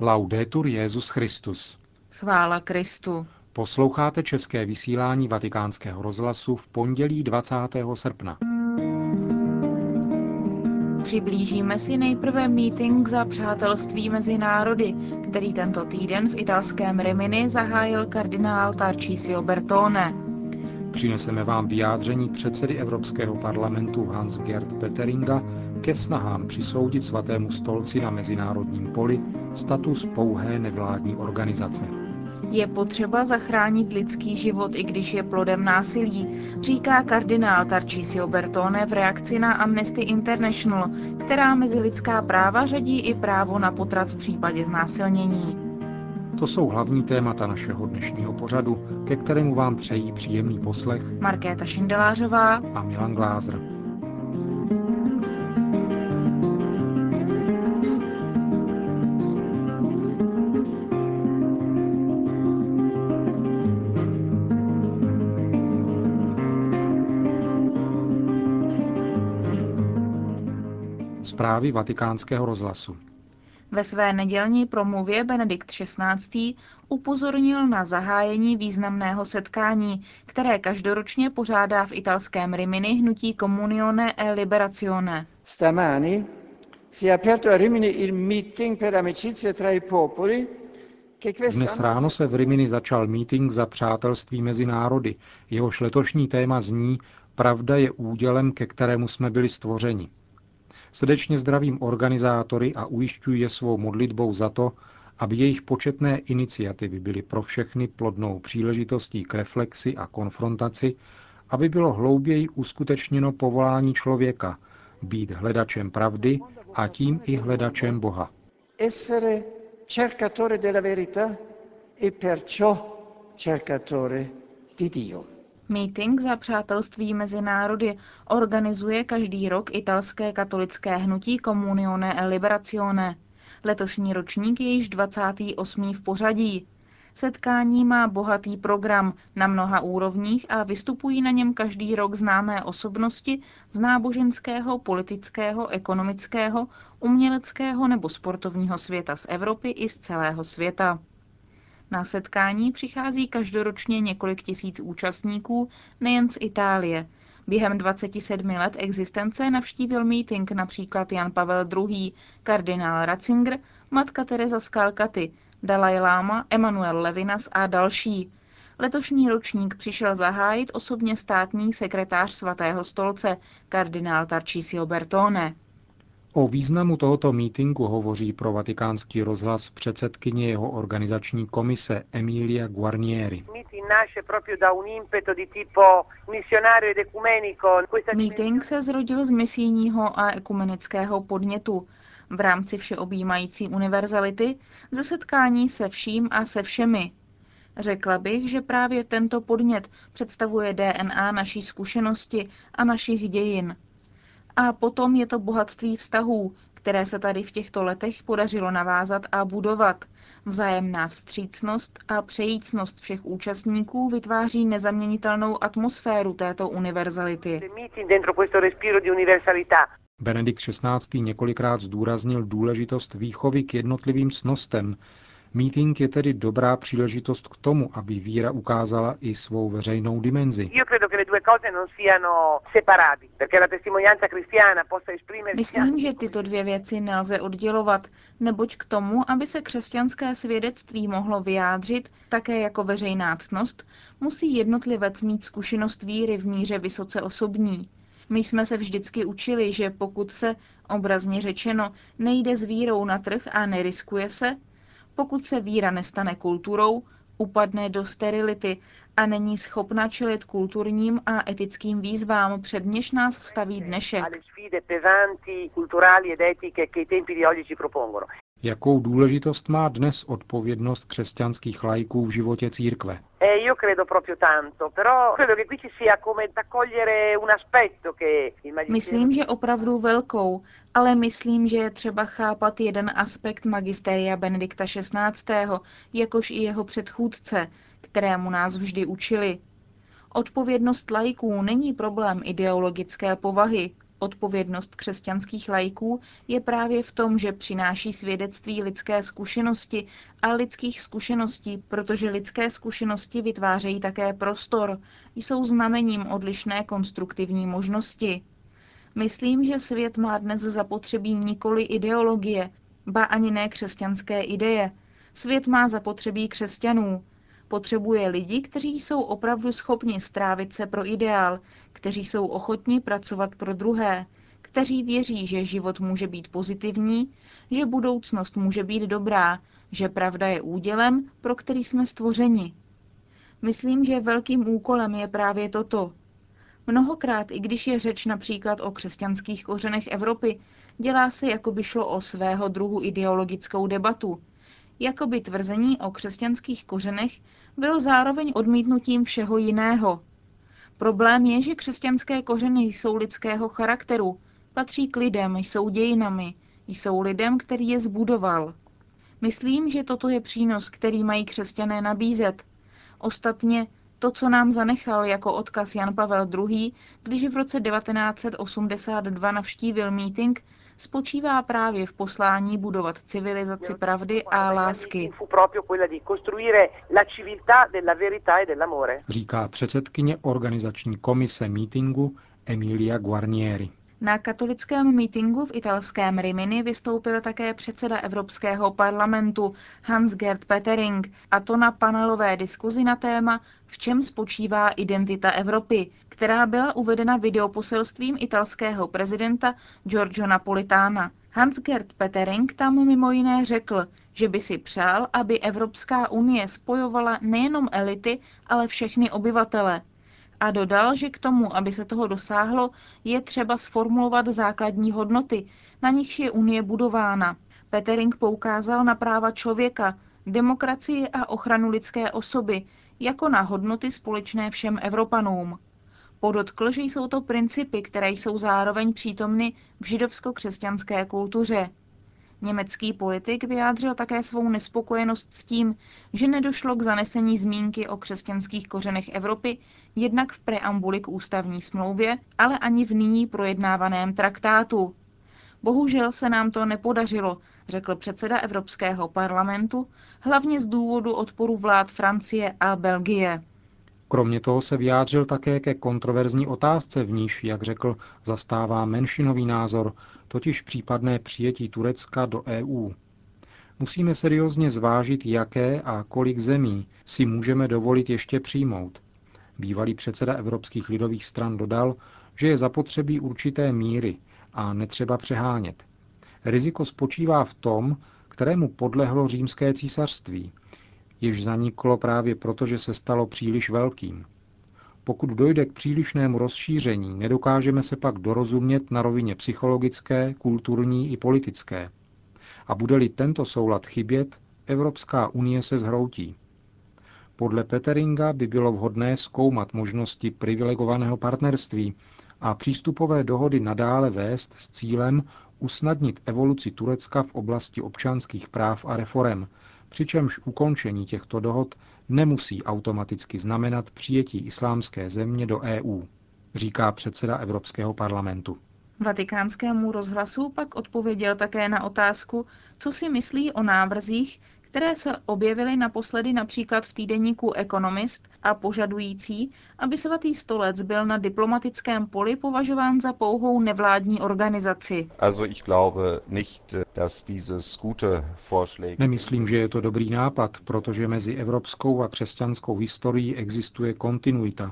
Laudetur Jezus Christus. Chvála Kristu. Posloucháte české vysílání Vatikánského rozhlasu v pondělí 20. srpna. Přiblížíme si nejprve meeting za přátelství mezi národy, který tento týden v italském Rimini zahájil kardinál Tarcisio Bertone. Přineseme vám vyjádření předsedy Evropského parlamentu Hans-Gerd Peteringa ke snahám přisoudit svatému stolci na mezinárodním poli status pouhé nevládní organizace. Je potřeba zachránit lidský život, i když je plodem násilí, říká kardinál Tarcisio Bertone v reakci na Amnesty International, která mezi lidská práva řadí i právo na potrat v případě znásilnění. To jsou hlavní témata našeho dnešního pořadu, ke kterému vám přejí příjemný poslech Markéta Šindelářová a Milan Glázer. Zprávy vatikánského rozhlasu. Ve své nedělní promluvě Benedikt XVI. upozornil na zahájení významného setkání, které každoročně pořádá v italském Rimini hnutí Comunione e Liberazione. Stamani si è aperto a Rimini il meeting per amicizia tra i popoli dnes ráno se v Rimini začal meeting za přátelství mezi národy. Jehož letošní téma zní Pravda je údělem, ke kterému jsme byli stvořeni. Srdečně zdravím organizátory a ujišťuji je svou modlitbou za to, aby jejich početné iniciativy byly pro všechny plodnou příležitostí k reflexi a konfrontaci, aby bylo hlouběji uskutečněno povolání člověka, být hledačem pravdy a tím i hledačem Boha. Essere cercatore della verità e perciò cercatore di Dio. Meeting za přátelství mezi národy organizuje každý rok italské katolické hnutí Comunione e Liberazione. Letošní ročník je již 28. v pořadí. Setkání má bohatý program na mnoha úrovních a vystupují na něm každý rok známé osobnosti z náboženského, politického, ekonomického, uměleckého nebo sportovního světa z Evropy i z celého světa. Na setkání přichází každoročně několik tisíc účastníků nejen z Itálie. Během 27 let existence navštívil meeting například Jan Pavel II., kardinál Ratzinger, matka Teresa z Kalkaty, Dalai Lama, Emanuel Levinas a další. Letošní ročník přišel zahájit osobně státní sekretář svatého stolce, kardinál Tarcisio Bertone. O významu tohoto mítingu hovoří pro vatikánský rozhlas předsedkyně jeho organizační komise Emilia Guarnieri. Meeting se zrodil z misijního a ekumenického podnětu. V rámci všeobjímající univerzality ze setkání se vším a se všemi. Řekla bych, že právě tento podnět představuje DNA naší zkušenosti a našich dějin. A potom je to bohatství vztahů, které se tady v těchto letech podařilo navázat a budovat. Vzájemná vstřícnost a přejícnost všech účastníků vytváří nezaměnitelnou atmosféru této univerzality. Benedikt XVI. několikrát zdůraznil důležitost výchovy k jednotlivým cnostem, Meeting je tedy dobrá příležitost k tomu, aby víra ukázala i svou veřejnou dimenzi. Myslím, že tyto dvě věci nelze oddělovat, neboť k tomu, aby se křesťanské svědectví mohlo vyjádřit také jako veřejná ctnost, musí jednotlivec mít zkušenost víry v míře vysoce osobní. My jsme se vždycky učili, že pokud se, obrazně řečeno, nejde s vírou na trh a neriskuje se, pokud se víra nestane kulturou, upadne do sterility a není schopna čelit kulturním a etickým výzvám, před něž nás staví dnešek. Jakou důležitost má dnes odpovědnost křesťanských lajků v životě církve? E myslím, že opravdu velkou, ale myslím, že je třeba chápat jeden aspekt magisteria Benedikta XVI., jakož i jeho předchůdce, kterému nás vždy učili. Odpovědnost lajků není problém ideologické povahy, Odpovědnost křesťanských lajků je právě v tom, že přináší svědectví lidské zkušenosti a lidských zkušeností, protože lidské zkušenosti vytvářejí také prostor, jsou znamením odlišné konstruktivní možnosti. Myslím, že svět má dnes zapotřebí nikoli ideologie, ba ani ne křesťanské ideje. Svět má zapotřebí křesťanů, Potřebuje lidi, kteří jsou opravdu schopni strávit se pro ideál, kteří jsou ochotni pracovat pro druhé, kteří věří, že život může být pozitivní, že budoucnost může být dobrá, že pravda je údělem, pro který jsme stvořeni. Myslím, že velkým úkolem je právě toto. Mnohokrát, i když je řeč například o křesťanských kořenech Evropy, dělá se, jako by šlo o svého druhu ideologickou debatu, Jakoby tvrzení o křesťanských kořenech bylo zároveň odmítnutím všeho jiného. Problém je, že křesťanské kořeny jsou lidského charakteru, patří k lidem, jsou dějinami, jsou lidem, který je zbudoval. Myslím, že toto je přínos, který mají křesťané nabízet. Ostatně to, co nám zanechal jako odkaz Jan Pavel II., když v roce 1982 navštívil meeting, spočívá právě v poslání budovat civilizaci pravdy a lásky. Říká předsedkyně organizační komise mítingu Emilia Guarnieri. Na katolickém mítingu v italském Rimini vystoupil také předseda Evropského parlamentu Hans-Gerd Petering, a to na panelové diskuzi na téma V čem spočívá identita Evropy, která byla uvedena videoposelstvím italského prezidenta Giorgio Napolitana. Hans-Gerd Petering tam mimo jiné řekl, že by si přál, aby Evropská unie spojovala nejenom elity, ale všechny obyvatele – a dodal, že k tomu, aby se toho dosáhlo, je třeba sformulovat základní hodnoty, na nichž je Unie budována. Petering poukázal na práva člověka, demokracii a ochranu lidské osoby, jako na hodnoty společné všem Evropanům. Podotkl, že jsou to principy, které jsou zároveň přítomny v židovsko-křesťanské kultuře. Německý politik vyjádřil také svou nespokojenost s tím, že nedošlo k zanesení zmínky o křesťanských kořenech Evropy jednak v preambuli k ústavní smlouvě, ale ani v nyní projednávaném traktátu. Bohužel se nám to nepodařilo, řekl předseda Evropského parlamentu, hlavně z důvodu odporu vlád Francie a Belgie. Kromě toho se vyjádřil také ke kontroverzní otázce, v níž, jak řekl, zastává menšinový názor, totiž případné přijetí Turecka do EU. Musíme seriózně zvážit, jaké a kolik zemí si můžeme dovolit ještě přijmout. Bývalý předseda Evropských lidových stran dodal, že je zapotřebí určité míry a netřeba přehánět. Riziko spočívá v tom, kterému podlehlo římské císařství – jež zaniklo právě proto, že se stalo příliš velkým. Pokud dojde k přílišnému rozšíření, nedokážeme se pak dorozumět na rovině psychologické, kulturní i politické. A bude-li tento soulad chybět, Evropská unie se zhroutí. Podle Peteringa by bylo vhodné zkoumat možnosti privilegovaného partnerství a přístupové dohody nadále vést s cílem usnadnit evoluci Turecka v oblasti občanských práv a reform, přičemž ukončení těchto dohod nemusí automaticky znamenat přijetí islámské země do EU, říká předseda Evropského parlamentu. Vatikánskému rozhlasu pak odpověděl také na otázku, co si myslí o návrzích, které se objevily naposledy například v týdeníku Economist a požadující, aby svatý stolec byl na diplomatickém poli považován za pouhou nevládní organizaci. Nemyslím, že je to dobrý nápad, protože mezi evropskou a křesťanskou historií existuje kontinuita.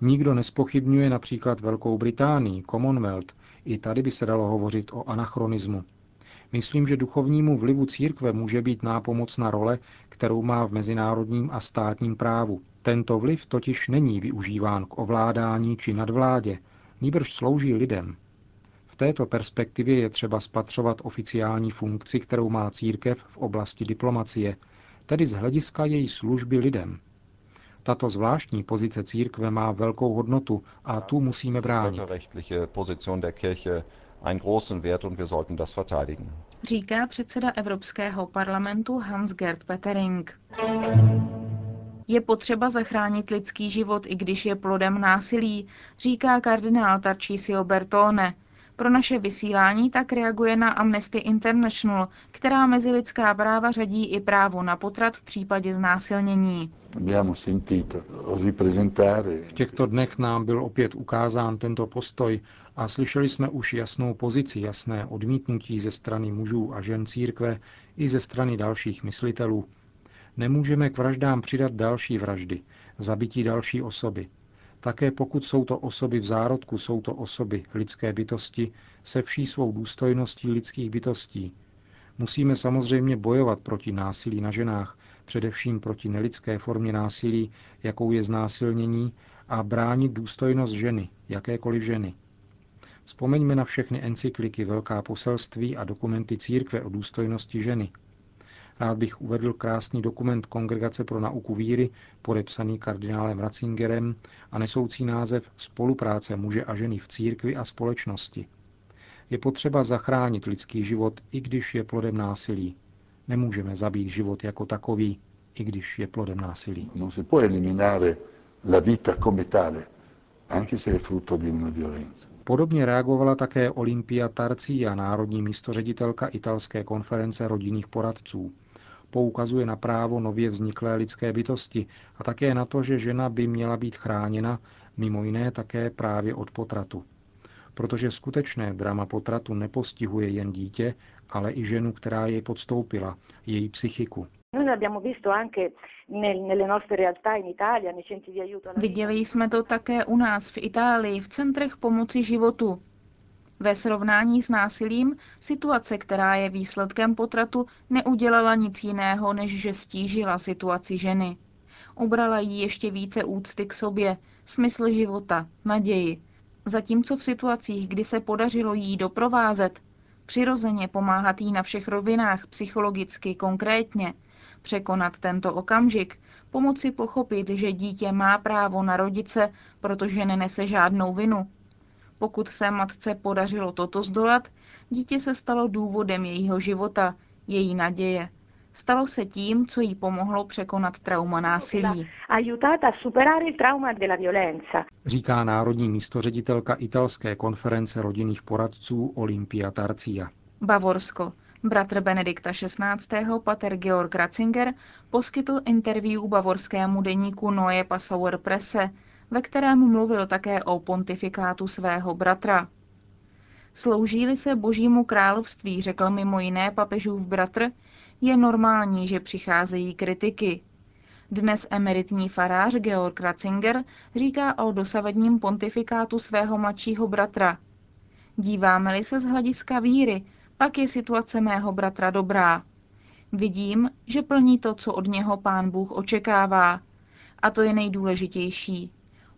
Nikdo nespochybňuje například Velkou Británii, Commonwealth, i tady by se dalo hovořit o anachronismu. Myslím, že duchovnímu vlivu církve může být nápomocná role, kterou má v mezinárodním a státním právu. Tento vliv totiž není využíván k ovládání či nadvládě, níbrž slouží lidem. V této perspektivě je třeba spatřovat oficiální funkci, kterou má církev v oblasti diplomacie, tedy z hlediska její služby lidem. Tato zvláštní pozice církve má velkou hodnotu a tu musíme bránit einen großen Wert und wir sollten das verteidigen. Říká předseda Evropského parlamentu Hans-Gerd Petering. Je potřeba zachránit lidský život, i když je plodem násilí, říká kardinál Tarcísio Bertone. Pro naše vysílání tak reaguje na Amnesty International, která mezi lidská práva řadí i právo na potrat v případě znásilnění. V těchto dnech nám byl opět ukázán tento postoj a slyšeli jsme už jasnou pozici, jasné odmítnutí ze strany mužů a žen církve i ze strany dalších myslitelů. Nemůžeme k vraždám přidat další vraždy, zabití další osoby. Také pokud jsou to osoby v zárodku, jsou to osoby, lidské bytosti, se vší svou důstojností lidských bytostí. Musíme samozřejmě bojovat proti násilí na ženách, především proti nelidské formě násilí, jakou je znásilnění, a bránit důstojnost ženy, jakékoliv ženy. Vzpomeňme na všechny encykliky, velká poselství a dokumenty církve o důstojnosti ženy. Rád bych uvedl krásný dokument Kongregace pro nauku víry, podepsaný kardinálem Ratzingerem a nesoucí název Spolupráce muže a ženy v církvi a společnosti. Je potřeba zachránit lidský život, i když je plodem násilí. Nemůžeme zabít život jako takový, i když je plodem násilí. Non si può eliminare la vita come tale, anche se è frutto di una violenza. Podobně reagovala také Olympia Tarcia, národní místoředitelka italské konference rodinných poradců. Poukazuje na právo nově vzniklé lidské bytosti a také na to, že žena by měla být chráněna, mimo jiné také právě od potratu. Protože skutečné drama potratu nepostihuje jen dítě, ale i ženu, která jej podstoupila, její psychiku. Viděli jsme to také u nás v Itálii, v centrech pomoci životu. Ve srovnání s násilím, situace, která je výsledkem potratu, neudělala nic jiného, než že stížila situaci ženy. Ubrala jí ještě více úcty k sobě, smysl života, naději. Zatímco v situacích, kdy se podařilo jí doprovázet, přirozeně pomáhat jí na všech rovinách, psychologicky, konkrétně, překonat tento okamžik, pomoci pochopit, že dítě má právo narodit se, protože nenese žádnou vinu. Pokud se matce podařilo toto zdolat, dítě se stalo důvodem jejího života, její naděje. Stalo se tím, co jí pomohlo překonat trauma násilí. Říká národní místoředitelka italské konference rodinných poradců Olympia Tarcia. Bavorsko. Bratr Benedikta XVI. pater Georg Ratzinger poskytl interview bavorskému deníku Neue Passauer Presse, ve kterém mluvil také o pontifikátu svého bratra. Slouží-li se božímu království, řekl mimo jiné papežův bratr, je normální, že přicházejí kritiky. Dnes emeritní farář Georg Ratzinger říká o dosavadním pontifikátu svého mladšího bratra. Díváme-li se z hlediska víry, pak je situace mého bratra dobrá. Vidím, že plní to, co od něho pán Bůh očekává. A to je nejdůležitější.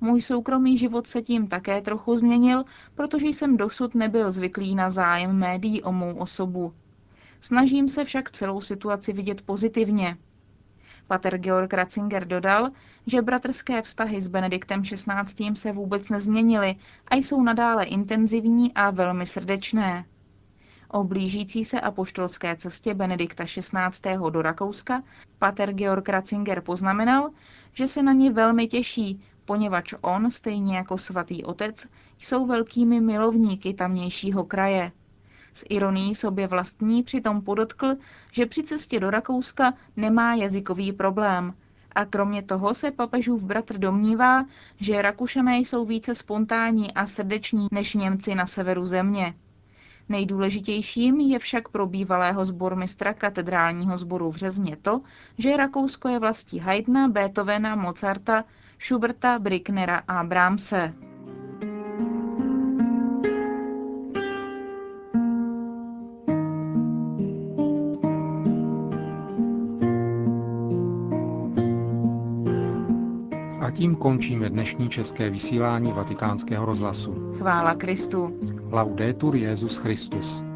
Můj soukromý život se tím také trochu změnil, protože jsem dosud nebyl zvyklý na zájem médií o mou osobu. Snažím se však celou situaci vidět pozitivně. Pater Georg Ratzinger dodal, že bratrské vztahy s Benediktem XVI. se vůbec nezměnily a jsou nadále intenzivní a velmi srdečné. O blížící se apoštolské cestě Benedikta XVI. do Rakouska pater Georg Ratzinger poznamenal, že se na ně velmi těší, poněvadž on, stejně jako svatý otec, jsou velkými milovníky tamnějšího kraje. S ironií sobě vlastní přitom podotkl, že při cestě do Rakouska nemá jazykový problém. A kromě toho se papežův bratr domnívá, že Rakušané jsou více spontánní a srdeční než Němci na severu země. Nejdůležitějším je však pro bývalého sbormistra katedrálního sboru v Řezně to, že Rakousko je vlastí Haydna, Beethovena, Mozarta, Schuberta, Bricknera a Brahmse. A tím končíme dnešní české vysílání vatikánského rozhlasu. Chvála Kristu. Laudetur Jezus Christus.